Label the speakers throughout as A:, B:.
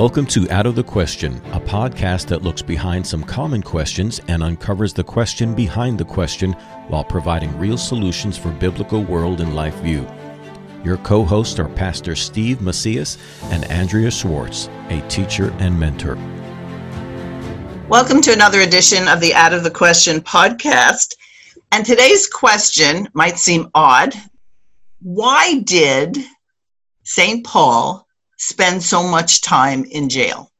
A: Welcome to Out of the Question, a podcast that looks behind some common questions and uncovers the question behind the question while providing real solutions for biblical world and life view. Your co hosts are Pastor Steve Macias and Andrea Schwartz, a teacher and mentor.
B: Welcome to another edition of the Out of the Question podcast. And today's question might seem odd. Why did St. Paul spend so much time in jail?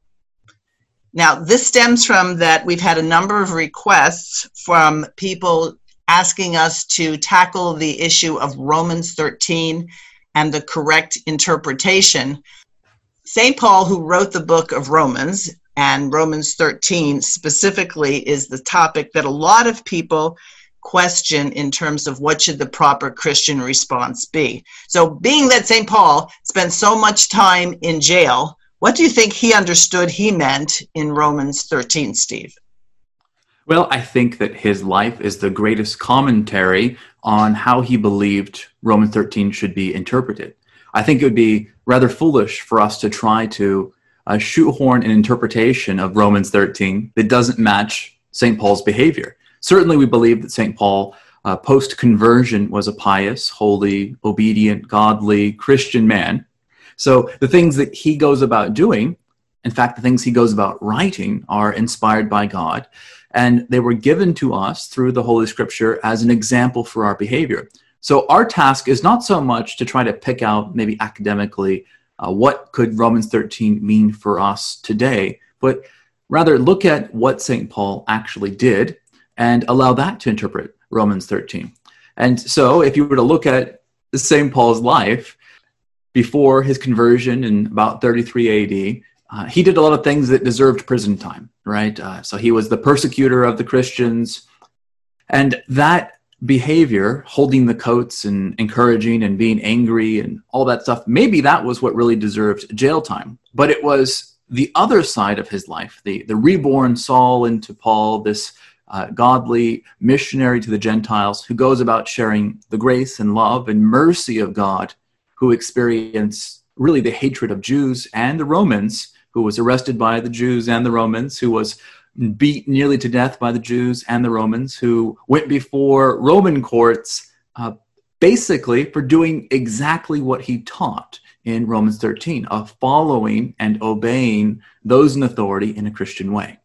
B: Now, this stems from that we've had a number of requests from people asking us to tackle the issue of Romans 13 and the correct interpretation. St. Paul, who wrote the book of Romans, and Romans 13 specifically is the topic that a lot of people question in terms of what should the proper Christian response be. So, being that St. Paul spent so much time in jail, what do you think he understood he meant in Romans 13, Steve?
C: Well, I think that his life is the greatest commentary on how he believed Romans 13 should be interpreted. I think it would be rather foolish for us to try to uh, shoehorn an interpretation of Romans 13 that doesn't match St. Paul's behavior. Certainly, we believe that St. Paul, uh, post conversion, was a pious, holy, obedient, godly Christian man. So the things that he goes about doing, in fact, the things he goes about writing, are inspired by God. And they were given to us through the Holy Scripture as an example for our behavior. So our task is not so much to try to pick out, maybe academically, uh, what could Romans 13 mean for us today, but rather look at what St. Paul actually did and allow that to interpret Romans 13. And so, if you were to look at St. Paul's life before his conversion in about 33 AD, uh, he did a lot of things that deserved prison time, right? Uh, so he was the persecutor of the Christians. And that behavior, holding the coats and encouraging and being angry and all that stuff, maybe that was what really deserved jail time. But it was the other side of his life, the, the reborn Saul into Paul, this uh, godly missionary to the Gentiles who goes about sharing the grace and love and mercy of God, who experienced really the hatred of Jews and the Romans, who was arrested by the Jews and the Romans, who was beat nearly to death by the Jews and the Romans, who went before Roman courts uh, basically for doing exactly what he taught in Romans 13 of following and obeying those in authority in a Christian way.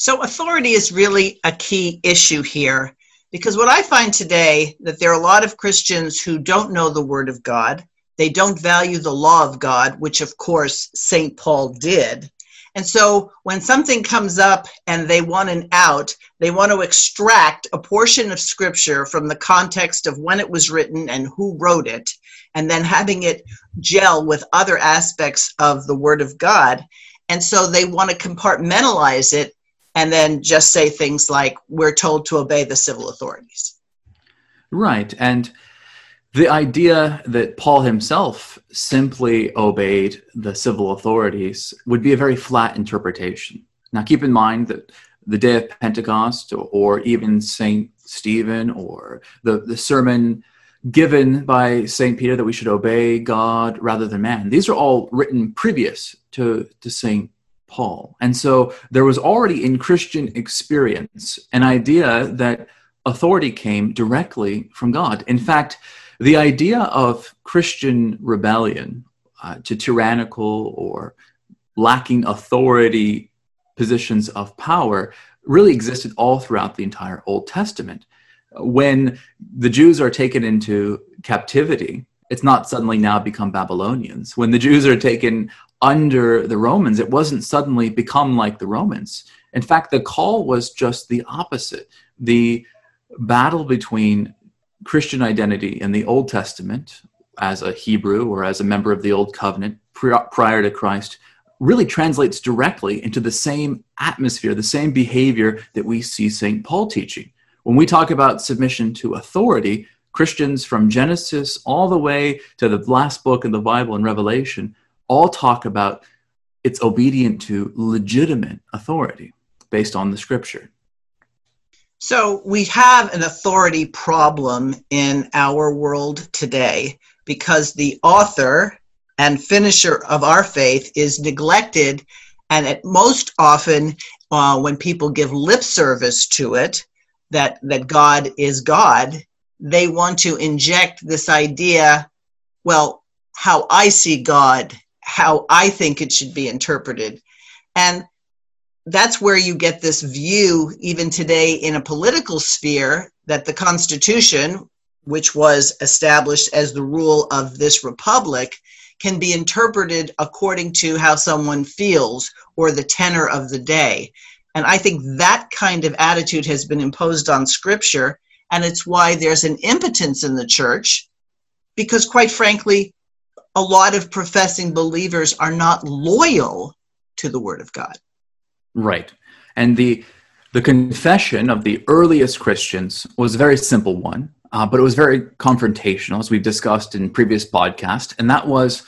B: So authority is really a key issue here because what I find today that there are a lot of Christians who don't know the word of God. They don't value the law of God, which of course St. Paul did. And so when something comes up and they want an out, they want to extract a portion of scripture from the context of when it was written and who wrote it, and then having it gel with other aspects of the Word of God. And so they want to compartmentalize it and then just say things like, we're told to obey the civil authorities.
C: Right. And the idea that Paul himself simply obeyed the civil authorities would be a very flat interpretation. Now, keep in mind that the day of Pentecost, or, or even St. Stephen, or the, the sermon given by St. Peter that we should obey God rather than man, these are all written previous to, to St. Paul. And so there was already in Christian experience an idea that authority came directly from God. In fact, the idea of Christian rebellion uh, to tyrannical or lacking authority positions of power really existed all throughout the entire Old Testament. When the Jews are taken into captivity, it's not suddenly now become Babylonians. When the Jews are taken under the Romans, it wasn't suddenly become like the Romans. In fact, the call was just the opposite. The battle between Christian identity in the Old Testament as a Hebrew or as a member of the Old Covenant prior to Christ really translates directly into the same atmosphere, the same behavior that we see St. Paul teaching. When we talk about submission to authority, Christians from Genesis all the way to the last book in the Bible in Revelation all talk about it's obedient to legitimate authority based on the scripture.
B: So we have an authority problem in our world today because the author and finisher of our faith is neglected. And at most often, uh, when people give lip service to it, that, that God is God, they want to inject this idea well, how I see God, how I think it should be interpreted. And that's where you get this view, even today in a political sphere, that the Constitution, which was established as the rule of this republic, can be interpreted according to how someone feels or the tenor of the day. And I think that kind of attitude has been imposed on Scripture, and it's why there's an impotence in the church, because quite frankly, a lot of professing believers are not loyal to the Word of God.
C: Right. And the the confession of the earliest Christians was a very simple one, uh, but it was very confrontational, as we've discussed in previous podcast, and that was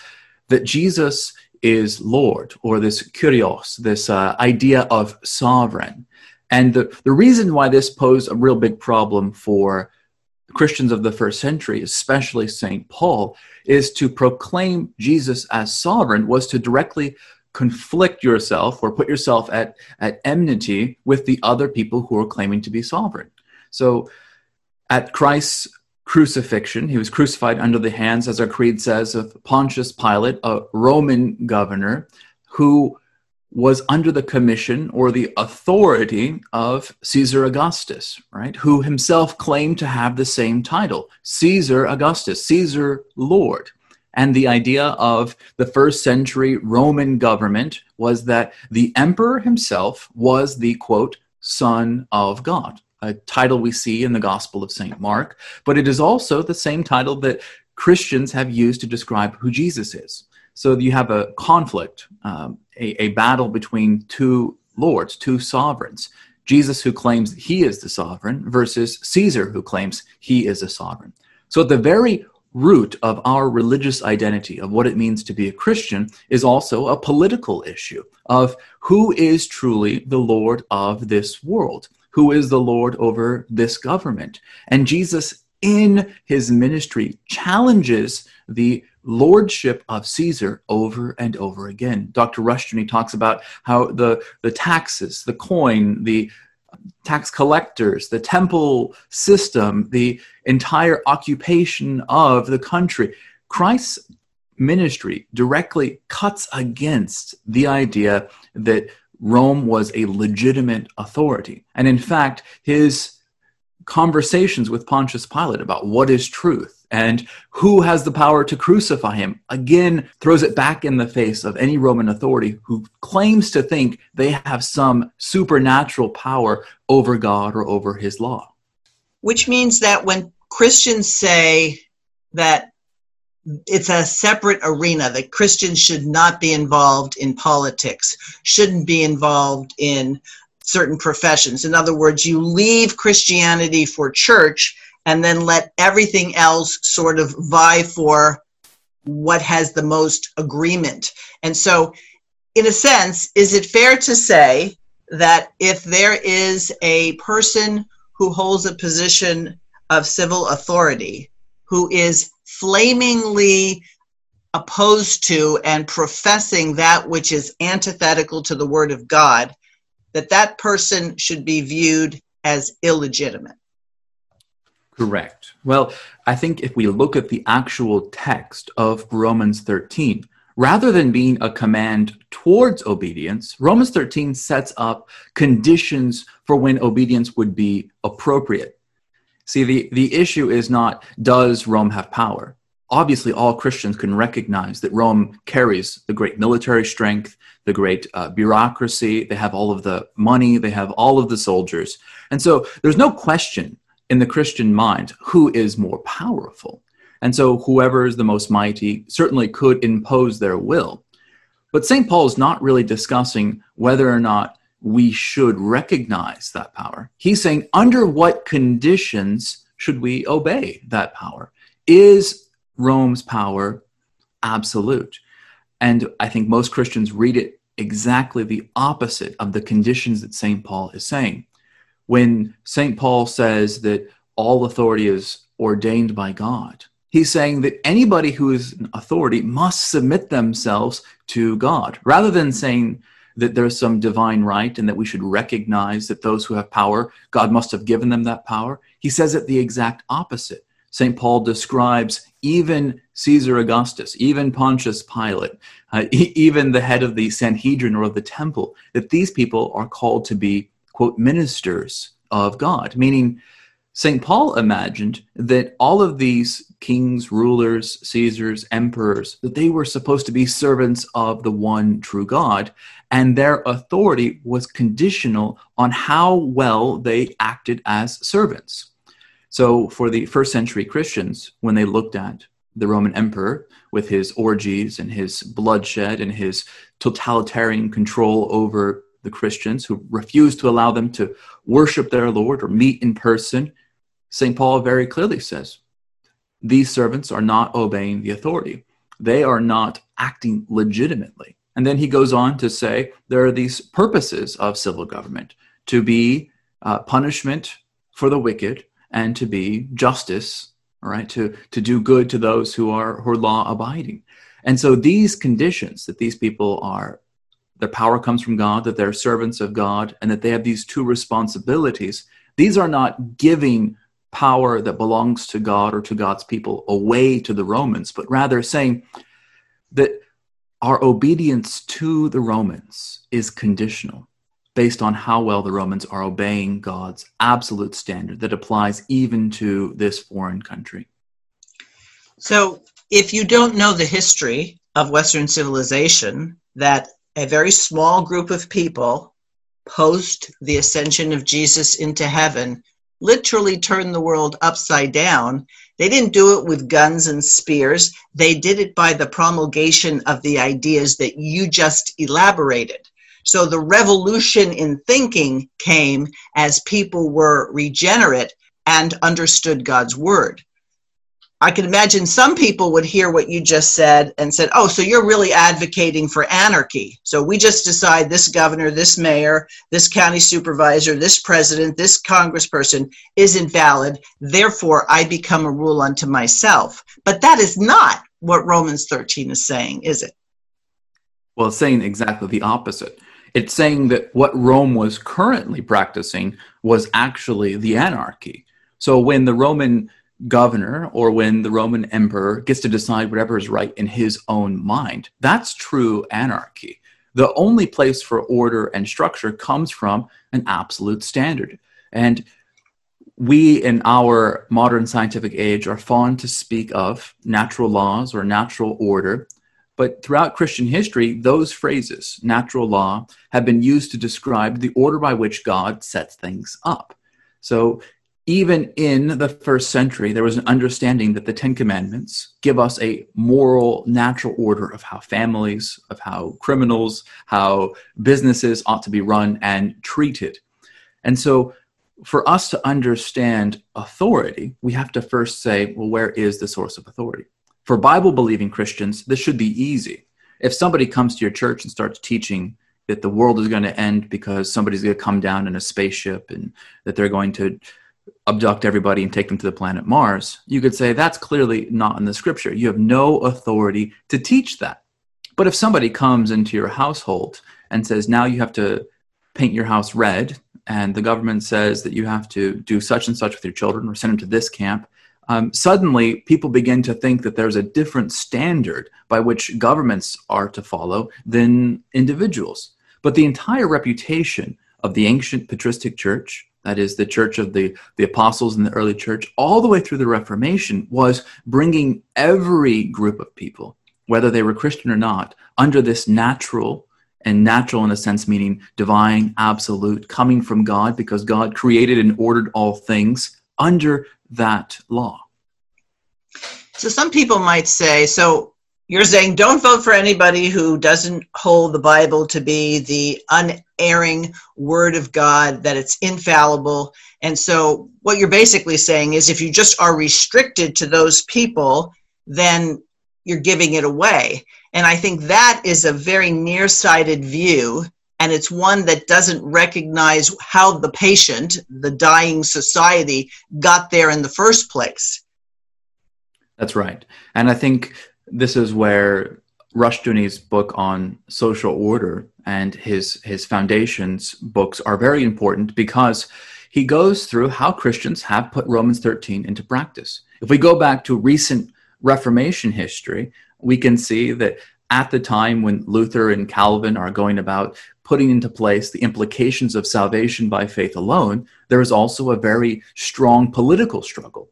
C: that Jesus is Lord, or this kurios, this uh, idea of sovereign. And the, the reason why this posed a real big problem for Christians of the first century, especially St. Paul, is to proclaim Jesus as sovereign was to directly conflict yourself or put yourself at, at enmity with the other people who are claiming to be sovereign. So at Christ's crucifixion, he was crucified under the hands, as our creed says, of Pontius Pilate, a Roman governor who was under the commission or the authority of Caesar Augustus, right? Who himself claimed to have the same title, Caesar Augustus, Caesar Lord. And the idea of the first century Roman government was that the emperor himself was the quote, Son of God, a title we see in the Gospel of St. Mark, but it is also the same title that Christians have used to describe who Jesus is. So you have a conflict, um, a, a battle between two lords, two sovereigns. Jesus, who claims he is the sovereign, versus Caesar, who claims he is a sovereign. So at the very root of our religious identity, of what it means to be a Christian, is also a political issue of who is truly the Lord of this world, who is the Lord over this government. And Jesus, in his ministry, challenges the lordship of Caesar over and over again. Dr. Rushdoony talks about how the, the taxes, the coin, the tax collectors, the temple system, the entire occupation of the country. Christ's ministry directly cuts against the idea that Rome was a legitimate authority. And in fact, his conversations with Pontius Pilate about what is truth and who has the power to crucify him again throws it back in the face of any Roman authority who claims to think they have some supernatural power over God or over his law.
B: Which means that when Christians say that it's a separate arena that Christians should not be involved in politics, shouldn't be involved in certain professions. In other words, you leave Christianity for church and then let everything else sort of vie for what has the most agreement. And so, in a sense, is it fair to say that if there is a person who holds a position of civil authority who is flamingly opposed to and professing that which is antithetical to the word of God, that that person should be viewed as illegitimate.
C: Correct. Well, I think if we look at the actual text of Romans 13, rather than being a command towards obedience, Romans 13 sets up conditions for when obedience would be appropriate. See, the, the issue is not does Rome have power? Obviously, all Christians can recognize that Rome carries the great military strength, the great uh, bureaucracy, they have all of the money, they have all of the soldiers. And so there's no question in the Christian mind who is more powerful. And so whoever is the most mighty certainly could impose their will. But St. Paul is not really discussing whether or not we should recognize that power. He's saying, under what conditions should we obey that power? Is Rome's power absolute? And I think most Christians read it exactly the opposite of the conditions that St. Paul is saying when St. Paul says that all authority is ordained by God, He's saying that anybody who is an authority must submit themselves to God, rather than saying that there's some divine right and that we should recognize that those who have power, God must have given them that power. He says it the exact opposite. St. Paul describes even Caesar Augustus, even Pontius Pilate, uh, even the head of the Sanhedrin or of the temple, that these people are called to be, quote, ministers of God, meaning St. Paul imagined that all of these kings, rulers, Caesars, emperors, that they were supposed to be servants of the one true God, and their authority was conditional on how well they acted as servants. So, for the first century Christians, when they looked at the Roman emperor with his orgies and his bloodshed and his totalitarian control over the Christians who refused to allow them to worship their Lord or meet in person St. Paul very clearly says these servants are not obeying the authority, they are not acting legitimately. And then he goes on to say there are these purposes of civil government to be uh, punishment for the wicked and to be justice, right, to, to do good to those who are, who are law abiding. And so these conditions that these people are, their power comes from God, that they're servants of God, and that they have these two responsibilities, these are not giving power that belongs to God or to God's people away to the Romans, but rather saying that our obedience to the Romans is conditional based on how well the Romans are obeying God's absolute standard that applies even to this foreign country.
B: So, if you don't know the history of Western civilization, that a very small group of people post the ascension of Jesus into heaven literally turned the world upside down. They didn't do it with guns and spears. They did it by the promulgation of the ideas that you just elaborated. So the revolution in thinking came as people were regenerate and understood God's word. I can imagine some people would hear what you just said and said, "Oh, so you're really advocating for anarchy. So we just decide this governor, this mayor, this county supervisor, this president, this congressperson is invalid. Therefore, I become a rule unto myself." But that is not what Romans 13 is saying, is it?
C: Well, it's saying exactly the opposite. It's saying that what Rome was currently practicing was actually the anarchy. So when the Roman governor or when the Roman emperor gets to decide whatever is right in his own mind. That's true anarchy. The only place for order and structure comes from an absolute standard. And we in our modern scientific age are fond to speak of natural laws or natural order. But throughout Christian history, those phrases, natural law, have been used to describe the order by which God sets things up. So even in the first century, there was an understanding that the Ten Commandments give us a moral, natural order of how families, of how criminals, how businesses ought to be run and treated. And so, for us to understand authority, we have to first say, well, where is the source of authority? For Bible believing Christians, this should be easy. If somebody comes to your church and starts teaching that the world is going to end because somebody's going to come down in a spaceship and that they're going to abduct everybody and take them to the planet Mars, you could say that's clearly not in the scripture. You have no authority to teach that. But if somebody comes into your household and says, now you have to paint your house red, and the government says that you have to do such and such with your children or send them to this camp, um, suddenly people begin to think that there's a different standard by which governments are to follow than individuals. But the entire reputation of the ancient patristic church that is the church of the, the apostles in the early church, all the way through the Reformation, was bringing every group of people, whether they were Christian or not, under this natural, and natural in a sense meaning divine, absolute, coming from God, because God created and ordered all things under that law.
B: So some people might say, so you're saying don't vote for anybody who doesn't hold the Bible to be the unerring word of God, that it's infallible. And so, what you're basically saying is if you just are restricted to those people, then you're giving it away. And I think that is a very nearsighted view. And it's one that doesn't recognize how the patient, the dying society, got there in the first place.
C: That's right. And I think this is where Rushdoony's book on social order and his his foundations books are very important because he goes through how Christians have put Romans 13 into practice. If we go back to recent Reformation history, we can see that at the time when Luther and Calvin are going about putting into place the implications of salvation by faith alone, there is also a very strong political struggle.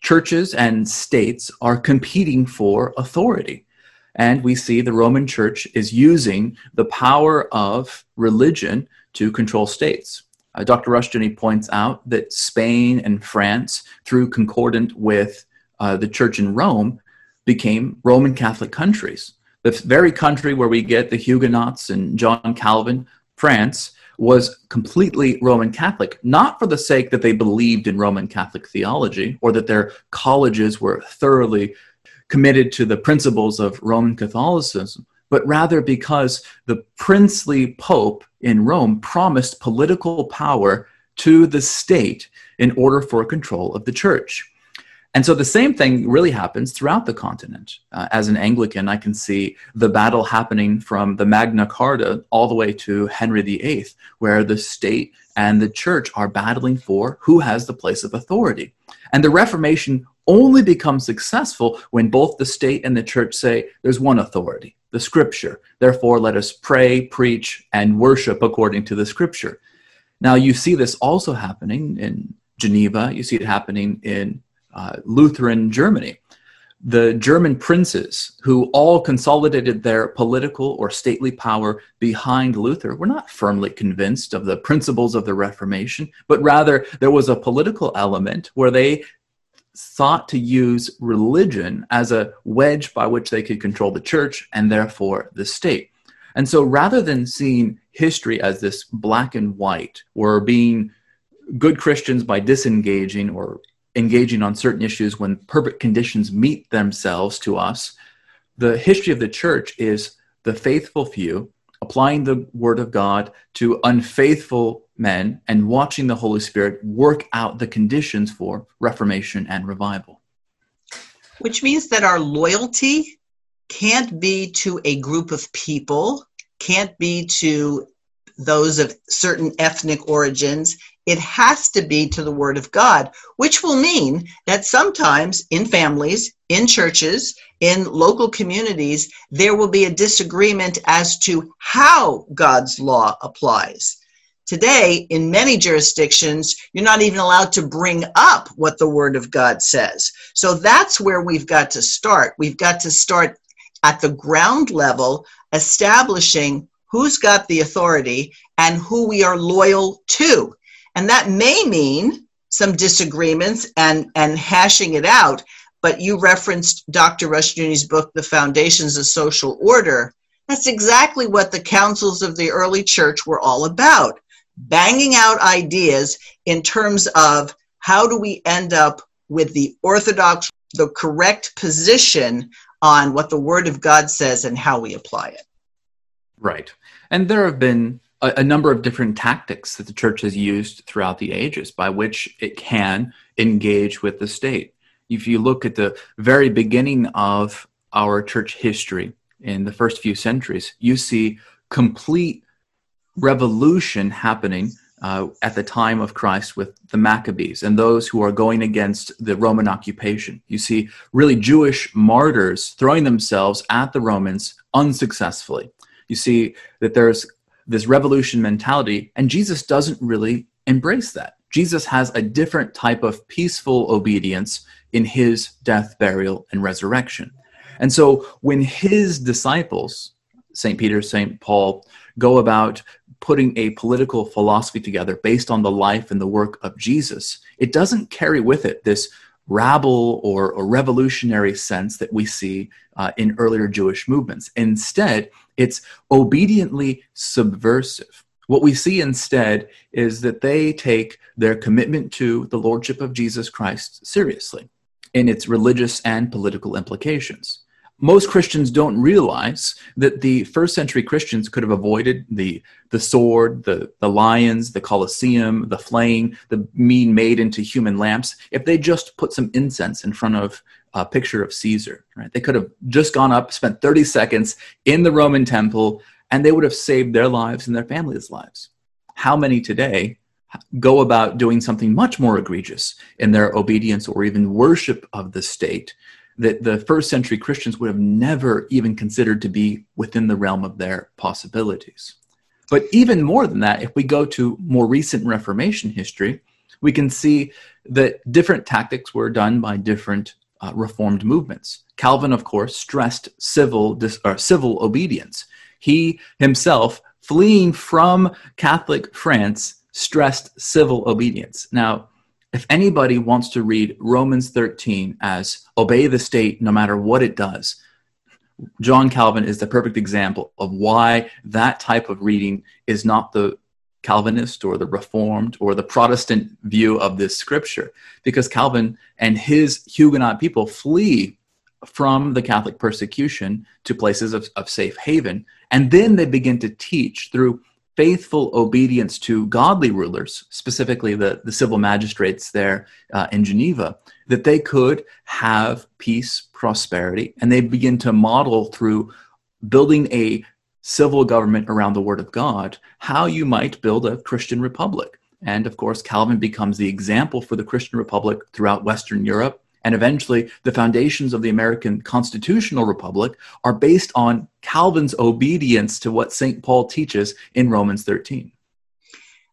C: Churches and states are competing for authority. And we see the Roman Church is using the power of religion to control states. Uh, Dr. Rushdoony points out that Spain and France, through concordat with uh, the church in Rome, became Roman Catholic countries the very country where we get the Huguenots and John Calvin, France, was completely Roman Catholic, not for the sake that they believed in Roman Catholic theology or that their colleges were thoroughly committed to the principles of Roman Catholicism, but rather because the princely pope in Rome promised political power to the state in order for control of the church. And so the same thing really happens throughout the continent. Uh, as an Anglican, I can see the battle happening from the Magna Carta all the way to Henry VIII, where the state and the church are battling for who has the place of authority. And the Reformation only becomes successful when both the state and the church say there's one authority, the scripture. Therefore, let us pray, preach, and worship according to the scripture. Now, you see this also happening in Geneva, you see it happening in uh, Lutheran Germany. The German princes, who all consolidated their political or stately power behind Luther, were not firmly convinced of the principles of the Reformation, but rather there was a political element where they sought to use religion as a wedge by which they could control the church and therefore the state. And so rather than seeing history as this black and white, or being good Christians by disengaging or engaging on certain issues when perfect conditions meet themselves to us. The history of the church is the faithful few applying the word of God to unfaithful men and watching the Holy Spirit work out the conditions for reformation and revival.
B: Which means that our loyalty can't be to a group of people, can't be to those of certain ethnic origins. It has to be to the Word of God, which will mean that sometimes in families, in churches, in local communities, there will be a disagreement as to how God's law applies. Today, in many jurisdictions, you're not even allowed to bring up what the Word of God says. So that's where we've got to start. We've got to start at the ground level, establishing who's got the authority and who we are loyal to. And that may mean some disagreements and, and hashing it out. But you referenced Dr. Rushdoony's book, The Foundations of Social Order. That's exactly what the councils of the early church were all about banging out ideas in terms of how do we end up with the orthodox, the correct position on what the Word of God says and how we apply it.
C: Right. And there have been a, a, number of different tactics that the church has used throughout the ages by which it can engage with the state. If you look at the very beginning of our church history in the first few centuries, you see complete revolution happening uh, at the time of Christ with the Maccabees and those who are going against the Roman occupation. You see really Jewish martyrs throwing themselves at the Romans unsuccessfully you see that there's this revolution mentality, and Jesus doesn't really embrace that. Jesus has a different type of peaceful obedience in his death, burial, and resurrection. And so when his disciples, St. Peter, St. Paul, go about putting a political philosophy together based on the life and the work of Jesus, it doesn't carry with it this rabble or, or revolutionary sense that we see uh, in earlier Jewish movements. Instead, it's obediently subversive. What we see instead is that they take their commitment to the Lordship of Jesus Christ seriously in its religious and political implications most Christians don't realize that the first century Christians could have avoided the, the sword, the, the lions, the Colosseum, the flame, the mean made into human lamps, if they just put some incense in front of uh, picture of Caesar. Right? They could have just gone up, spent 30 seconds in the Roman temple, and they would have saved their lives and their families' lives. How many today go about doing something much more egregious in their obedience or even worship of the state that the first century Christians would have never even considered to be within the realm of their possibilities. But even more than that, if we go to more recent Reformation history, we can see that different tactics were done by different uh, Reformed movements. Calvin, of course, stressed civil, dis- civil obedience. He himself, fleeing from Catholic France, stressed civil obedience. Now, if anybody wants to read Romans 13 as obey the state no matter what it does, John Calvin is the perfect example of why that type of reading is not the Calvinist or the Reformed or the Protestant view of this scripture, because Calvin and his Huguenot people flee from the Catholic persecution to places of, of safe haven. And then they begin to teach through faithful obedience to godly rulers, specifically the, the civil magistrates there uh, in Geneva, that they could have peace, prosperity, and they begin to model through building a civil government around the Word of God how you might build a Christian republic. And of course, Calvin becomes the example for the Christian republic throughout Western Europe and eventually, the foundations of the American constitutional republic are based on Calvin's obedience to what St. Paul teaches in Romans 13.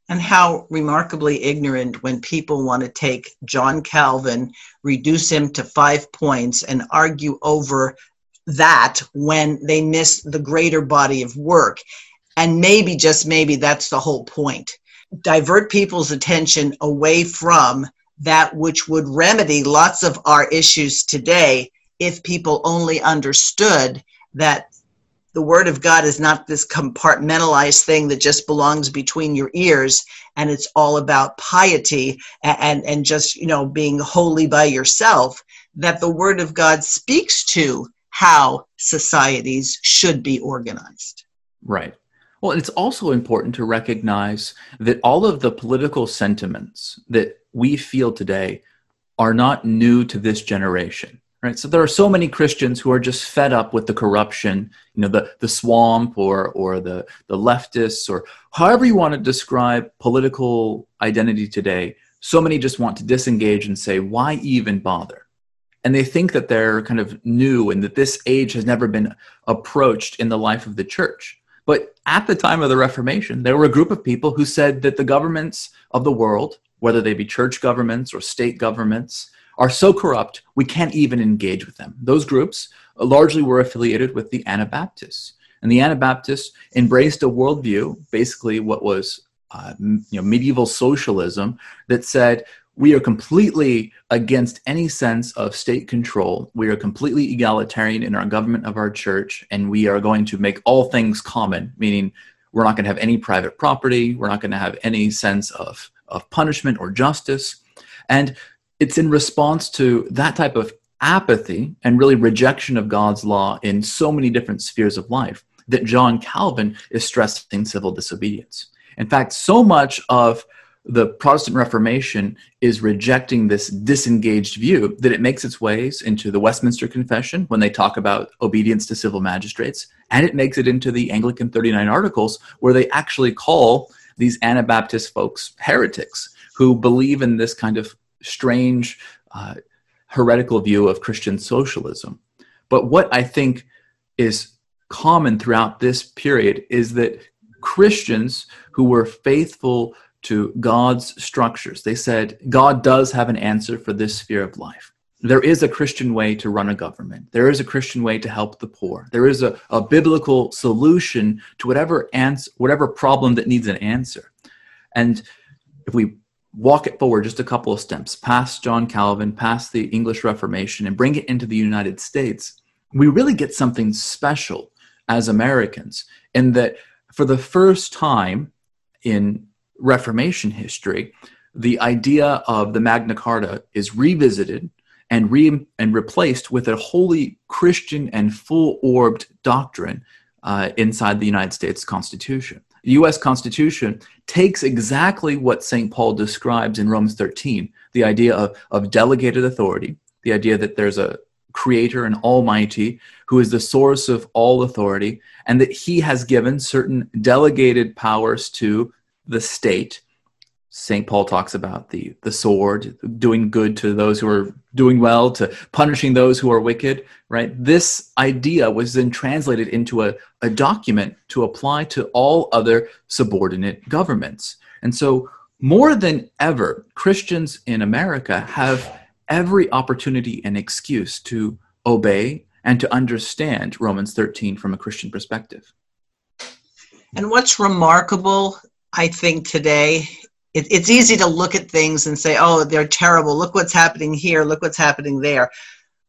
B: And how remarkably ignorant when people want to take John Calvin, reduce him to five points, and argue over that when they miss the greater body of work. And maybe, just maybe, that's the whole point. Divert people's attention away from that which would remedy lots of our issues today if people only understood that the word of God is not this compartmentalized thing that just belongs between your ears and it's all about piety and, and, and just you know being holy by yourself that the word of God speaks to how societies should be organized.
C: Right. Well, it's also important to recognize that all of the political sentiments that we feel today are not new to this generation right so there are so many christians who are just fed up with the corruption you know the, the swamp or or the the leftists or however you want to describe political identity today so many just want to disengage and say why even bother and they think that they're kind of new and that this age has never been approached in the life of the church but at the time of the reformation there were a group of people who said that the governments of the world whether they be church governments or state governments, are so corrupt we can't even engage with them. Those groups largely were affiliated with the Anabaptists. And the Anabaptists embraced a worldview, basically what was uh, you know, medieval socialism, that said we are completely against any sense of state control. We are completely egalitarian in our government of our church, and we are going to make all things common, meaning we're not going to have any private property, we're not going to have any sense of of punishment or justice. And it's in response to that type of apathy and really rejection of God's law in so many different spheres of life that John Calvin is stressing civil disobedience. In fact, so much of the Protestant Reformation is rejecting this disengaged view that it makes its ways into the Westminster Confession when they talk about obedience to civil magistrates, and it makes it into the Anglican 39 Articles where they actually call these Anabaptist folks heretics who believe in this kind of strange uh, heretical view of Christian socialism. But what I think is common throughout this period is that Christians who were faithful to God's structures, they said, God does have an answer for this sphere of life there is a Christian way to run a government. There is a Christian way to help the poor. There is a, a biblical solution to whatever answer, whatever problem that needs an answer. And if we walk it forward just a couple of steps past John Calvin, past the English Reformation, and bring it into the United States, we really get something special as Americans in that for the first time in Reformation history, the idea of the Magna Carta is revisited and, re- and replaced with a wholly Christian and full orbed doctrine uh, inside the United States Constitution. The US Constitution takes exactly what St. Paul describes in Romans 13 the idea of, of delegated authority, the idea that there's a, creator and almighty, who is the source of all authority, and that he has given certain delegated powers to the state. St. Paul talks about the, the sword, doing good to those who are doing well, to punishing those who are wicked, right? This idea was then translated into a, a document to apply to all other subordinate governments. And so, more than ever, Christians in America have every opportunity and excuse to obey and to understand Romans 13 from a Christian perspective.
B: And what's remarkable, I think, today, it, it's easy to look at things and say, oh, they're terrible. Look what's happening here. Look what's happening there.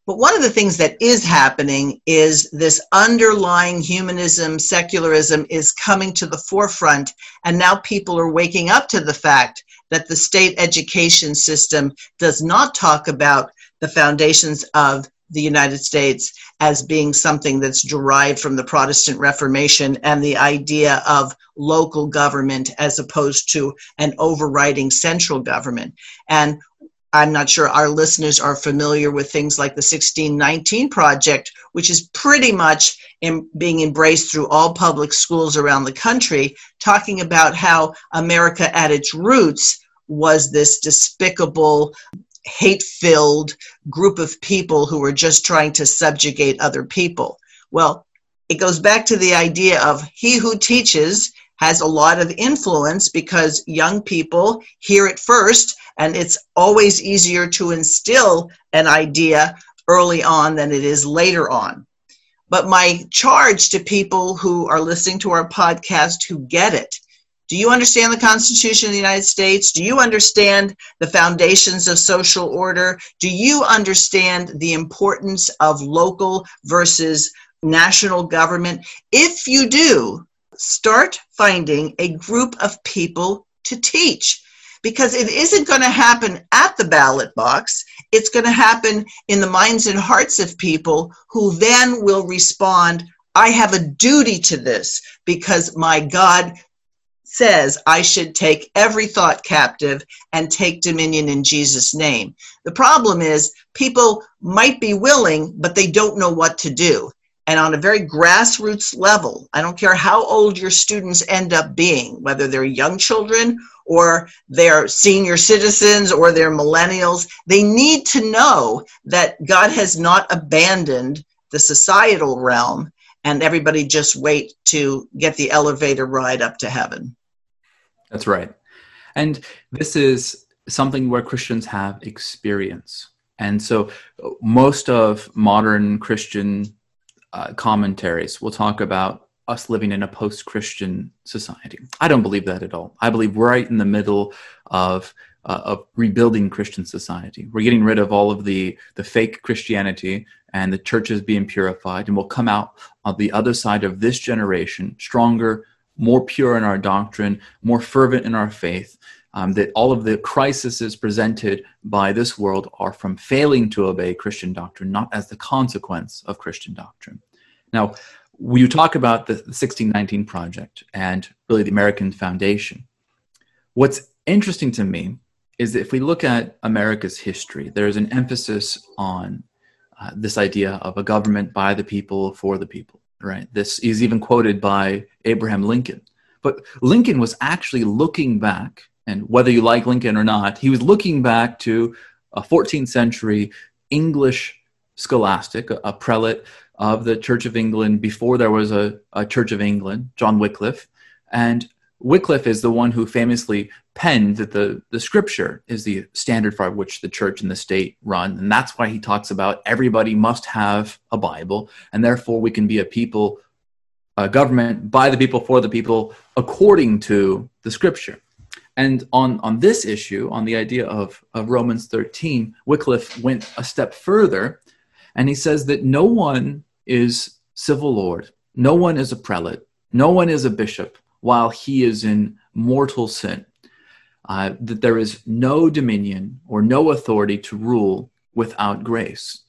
B: But one of the things that is happening is this underlying humanism, secularism is coming to the forefront. And now people are waking up to the fact that the state education system does not talk about the foundations of the United States as being something that's derived from the Protestant Reformation and the idea of local government as opposed to an overriding central government. And I'm not sure our listeners are familiar with things like the 1619 Project, which is pretty much in, being embraced through all public schools around the country, talking about how America at its roots was this despicable, hate filled group of people who are just trying to subjugate other people. Well, it goes back to the idea of he who teaches has a lot of influence because young people hear it first and it's always easier to instill an idea early on than it is later on. But my charge to people who are listening to our podcast who get it do you understand the Constitution of the United States? Do you understand the foundations of social order? Do you understand the importance of local versus national government? If you do, start finding a group of people to teach because it isn't going to happen at the ballot box. It's going to happen in the minds and hearts of people who then will respond. I have a duty to this because my God says I should take every thought captive and take dominion in Jesus' name. The problem is people might be willing, but they don't know what to do. And on a very grassroots level, I don't care how old your students end up being, whether they're young children or they're senior citizens or they're millennials, they need to know that God has not abandoned the societal realm and everybody just wait to get the elevator ride up to heaven.
C: That's right. And this is something where Christians have experience. And so most of modern Christian uh, commentaries will talk about us living in a post Christian society. I don't believe that at all. I believe we're right in the middle of, uh, of rebuilding Christian society. We're getting rid of all of the, the fake Christianity and the church is being purified, and we'll come out on the other side of this generation stronger, more pure in our doctrine, more fervent in our faith, um, that all of the crises presented by this world are from failing to obey Christian doctrine, not as the consequence of Christian doctrine. Now, when you talk about the 1619 Project and really the American Foundation, what's interesting to me is that if we look at America's history, there's an emphasis on uh, this idea of a government by the people, for the people right? This is even quoted by Abraham Lincoln. But Lincoln was actually looking back, and whether you like Lincoln or not, he was looking back to a 14th century English scholastic, a, a prelate of the Church of England before there was a, a Church of England, John Wycliffe. And Wycliffe is the one who famously penned that the, the scripture is the standard by which the church and the state run. And that's why he talks about everybody must have a Bible, and therefore we can be a people, a government by the people, for the people, according to the scripture. And on, on this issue, on the idea of, of Romans 13, Wycliffe went a step further, and he says that no one is civil lord, no one is a prelate, no one is a bishop while he is in mortal sin. Uh, that there is no dominion or no authority to rule without grace.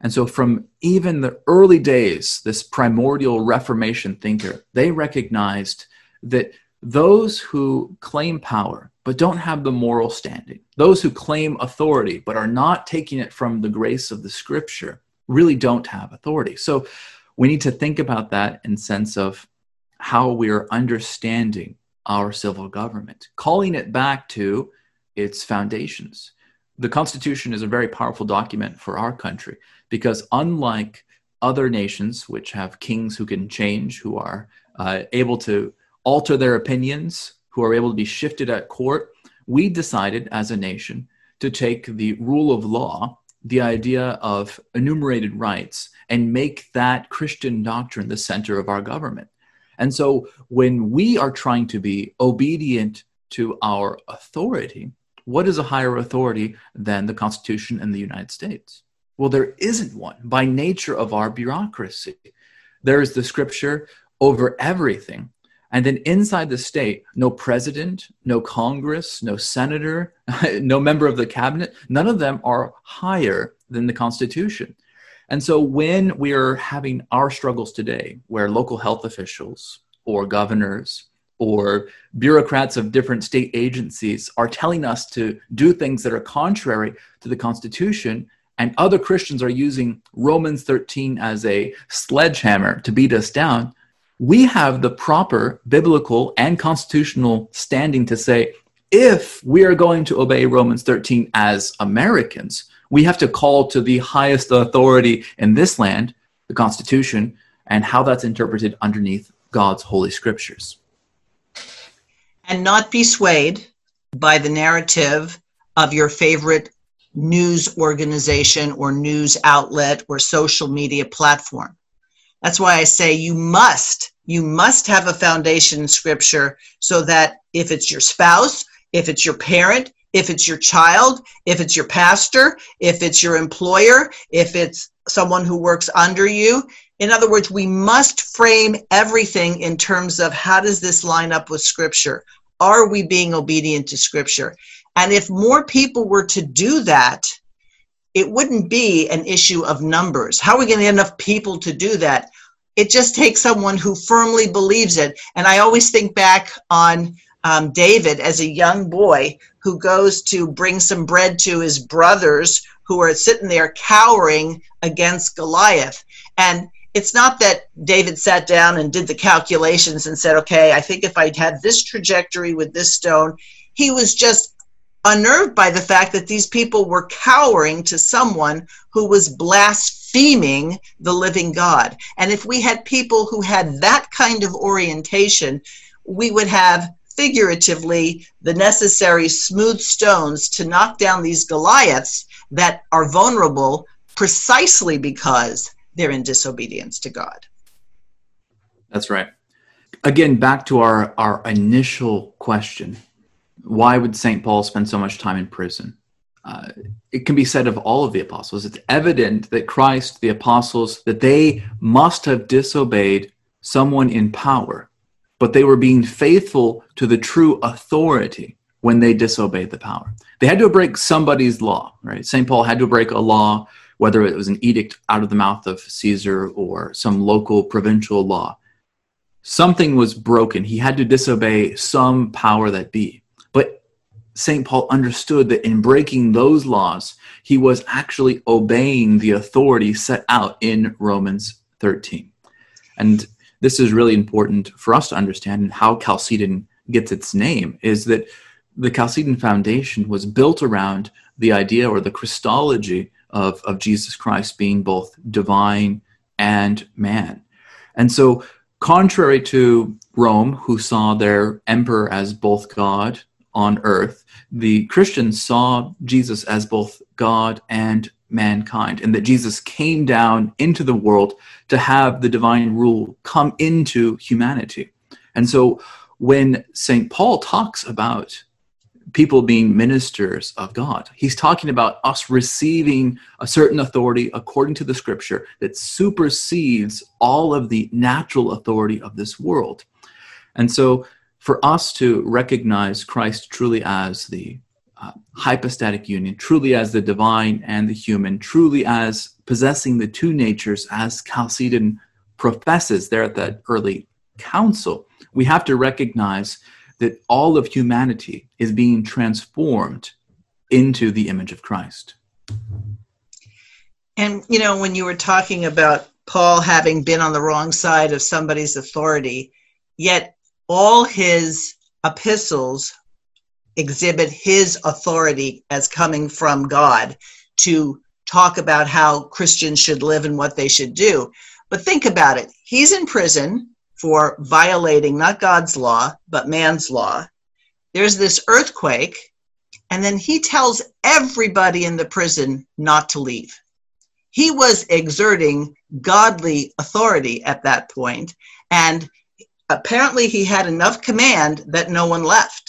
C: And so, from even the early days, this primordial Reformation thinker, they recognized that those who claim power but don't have the moral standing, those who claim authority but are not taking it from the grace of the scripture, really don't have authority. So we need to think about that in sense of how we are understanding our civil government, calling it back to its foundations. The Constitution is a very powerful document for our country because, unlike other nations which have kings who can change, who are uh, able to alter their opinions, who are able to be shifted at court, we decided as a nation to take the rule of law, the idea of enumerated rights, and make that Christian doctrine the center of our government. And so when we are trying to be obedient to our authority, what is a higher authority than the Constitution and the United States? Well, there isn't one by nature of our bureaucracy. There is the scripture over everything. And then inside the state, no president, no Congress, no senator, no member of the cabinet, none of them are higher than the Constitution. And so when we are having our struggles today, where local health officials or governors or bureaucrats of different state agencies are telling us to do things that are contrary to the Constitution, and other Christians are using Romans 13 as a sledgehammer to beat us down, we have the proper biblical and constitutional standing to say, if we are going to obey Romans 13 as Americans, we have to call to the highest authority in this land, the Constitution, and how that's interpreted underneath God's holy scriptures.
B: And not be swayed by the narrative of your favorite news organization or news outlet or social media platform. That's why I say you must, you must have a foundation in scripture so that if it's your spouse, if it's your parent, if it's your child, if it's your pastor, if it's your employer, if it's someone who works under you. In other words, we must frame everything in terms of how does this line up with Scripture? Are we being obedient to Scripture? And if more people were to do that, it wouldn't be an issue of numbers. How are we going to get enough people to do that? It just takes someone who firmly believes it. And I always think back on um, David as a young boy who goes to bring some bread to his brothers who are sitting there cowering against Goliath. And it's not that David sat down and did the calculations and said, okay, I think if I had this trajectory with this stone, he was just unnerved by the fact that these people were cowering to someone who was blaspheming the living God. And if we had people who had that kind of orientation, we would have figuratively the necessary smooth stones to knock down these Goliaths that are vulnerable precisely because they're in disobedience to God.
C: That's right. Again, back to our, our initial question why would St. Paul spend so much time in prison? Uh, it can be said of all of the apostles. It's evident that Christ, the apostles, that they must have disobeyed someone in power but they were being faithful to the true authority when they disobeyed the power. They had to break somebody's law, right? St. Paul had to break a law, whether it was an edict out of the mouth of Caesar or some local provincial law. Something was broken. He had to disobey some power that be. But St. Paul understood that in breaking those laws, he was actually obeying the authority set out in Romans 13. And this is really important for us to understand and how Chalcedon gets its name is that the Chalcedon Foundation was built around the idea or the Christology of, of Jesus Christ being both divine and man. And so, contrary to Rome, who saw their emperor as both God on earth, the Christians saw Jesus as both God and mankind, and that Jesus came down into the world to have the divine rule come into humanity. And so when St. Paul talks about people being ministers of God, he's talking about us receiving a certain authority according to the scripture that supersedes all of the natural authority of this world. And so for us to recognize Christ truly as the uh, hypostatic union, truly as the divine and the human, truly as possessing the two natures, as Chalcedon professes there at that early council, we have to recognize that all of humanity is being transformed into the image of Christ.
B: And, you know, when you were talking about Paul having been on the wrong side of somebody's authority, yet all his epistles exhibit his authority as coming from God to talk about how Christians should live and what they should do. But think about it. He's in prison for violating not God's law, but man's law. There's this earthquake, and then he tells everybody in the prison not to leave. He was exerting godly authority at that point, and apparently he had enough command that no one left.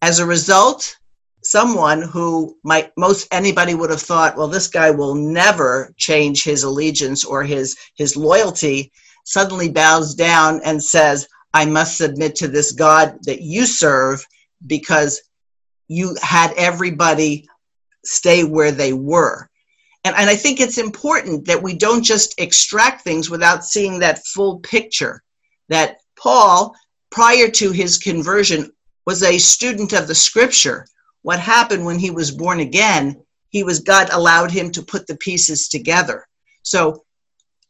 B: As a result, someone who might most anybody would have thought well this guy will never change his allegiance or his his loyalty suddenly bows down and says i must submit to this god that you serve because you had everybody stay where they were. And, and i think it's important that we don't just extract things without seeing that full picture that paul prior to his conversion was a student of the scripture what happened when he was born again, he was God allowed him to put the pieces together. So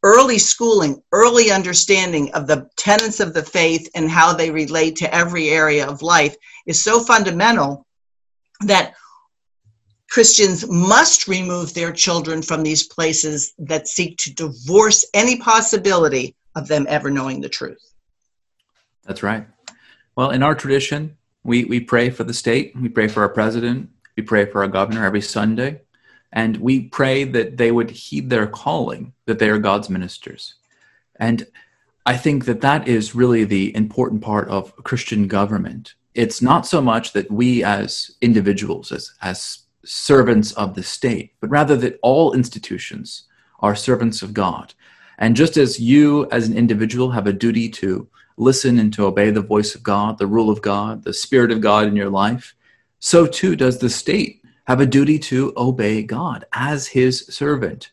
B: early schooling, early understanding of the tenets of the faith and how they relate to every area of life is so fundamental that Christians must remove their children from these places that seek to divorce any possibility of them ever knowing the truth.
C: That's right. Well, in our tradition, we, we pray for the state, we pray for our president, we pray for our governor every Sunday, and we pray that they would heed their calling, that they are God's ministers. And I think that that is really the important part of Christian government. It's not so much that we as individuals, as, as servants of the state, but rather that all institutions are servants of God. And just as you as an individual have a duty to listen and to obey the voice of God, the rule of God, the Spirit of God in your life, so too does the state have a duty to obey God as his servant.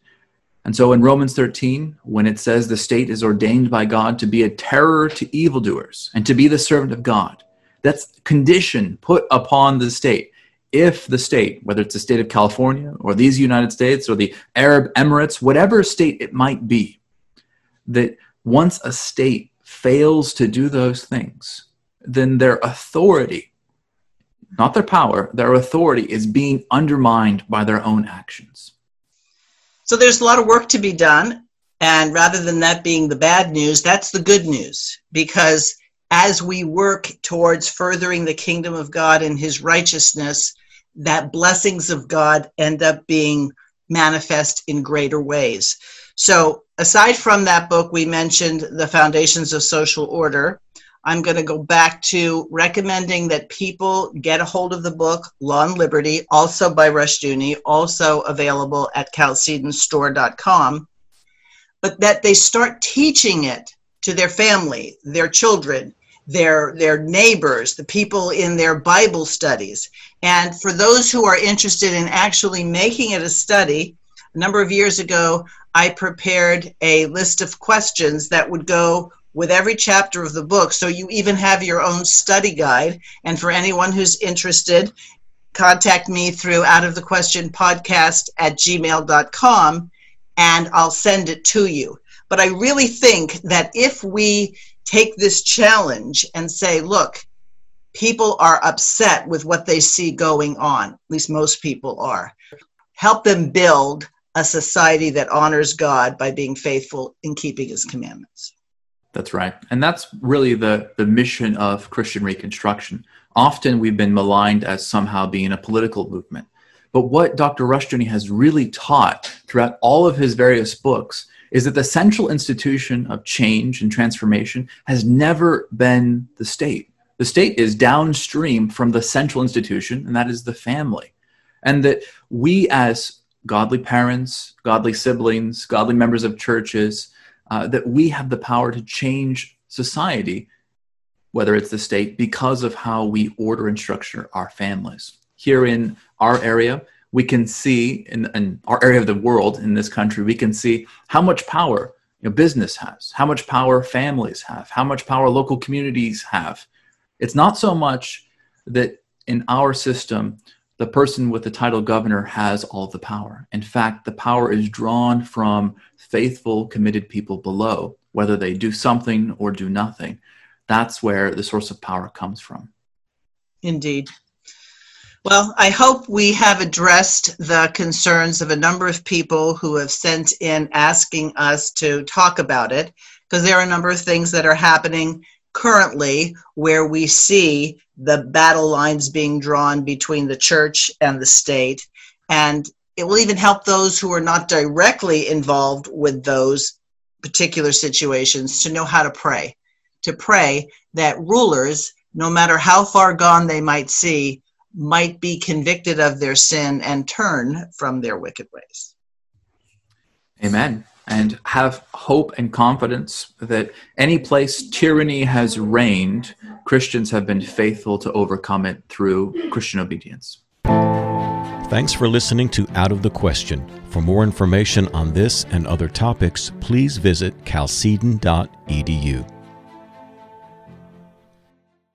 C: And so in Romans 13, when it says the state is ordained by God to be a terror to evildoers and to be the servant of God, that's condition put upon the state. If the state, whether it's the state of California or these United States or the Arab Emirates, whatever state it might be, that once a state fails to do those things, then their authority, not their power, their authority is being undermined by their own actions.
B: So there's a lot of work to be done. And rather than that being the bad news, that's the good news. Because as we work towards furthering the kingdom of God and his righteousness, that blessings of God end up being manifest in greater ways. So, aside from that book, we mentioned The Foundations of Social Order. I'm going to go back to recommending that people get a hold of the book Law and Liberty, also by Rushdoony, also available at chalcedonstore.com, but that they start teaching it to their family, their children, their their neighbors, the people in their Bible studies. And for those who are interested in actually making it a study, a number of years ago, I prepared a list of questions that would go with every chapter of the book. So you even have your own study guide. And for anyone who's interested, contact me through out of the question podcast at gmail.com and I'll send it to you. But I really think that if we take this challenge and say, look, people are upset with what they see going on, at least most people are, help them build a society that honors God by being faithful in keeping his commandments.
C: That's right. And that's really the, the mission of Christian Reconstruction. Often we've been maligned as somehow being a political movement. But what Dr. Rushdoony has really taught throughout all of his various books is that the central institution of change and transformation has never been the state. The state is downstream from the central institution, and that is the family. And that we as godly parents, godly siblings, godly members of churches, uh, that we have the power to change society, whether it's the state, because of how we order and structure our families. Here in our area, we can see in, in our area of the world, in this country, we can see how much power you know, business has, how much power families have, how much power local communities have. It's not so much that in our system the person with the title governor has all the power. In fact, the power is drawn from faithful, committed people below, whether they do something or do nothing. That's where the source of power comes from.
B: Indeed. Well, I hope we have addressed the concerns of a number of people who have sent in asking us to talk about it, because there are a number of things that are happening currently where we see the battle lines being drawn between the church and the state. And it will even help those who are not directly involved with those particular situations to know how to pray, to pray that rulers, no matter how far gone they might see, might be convicted of their sin and turn from their wicked ways.
C: Amen. And have hope and confidence that any place tyranny has reigned, Christians have been faithful to overcome it through Christian obedience.
A: Thanks for listening to Out of the Question. For more information on this and other topics, please visit chalcedon.edu.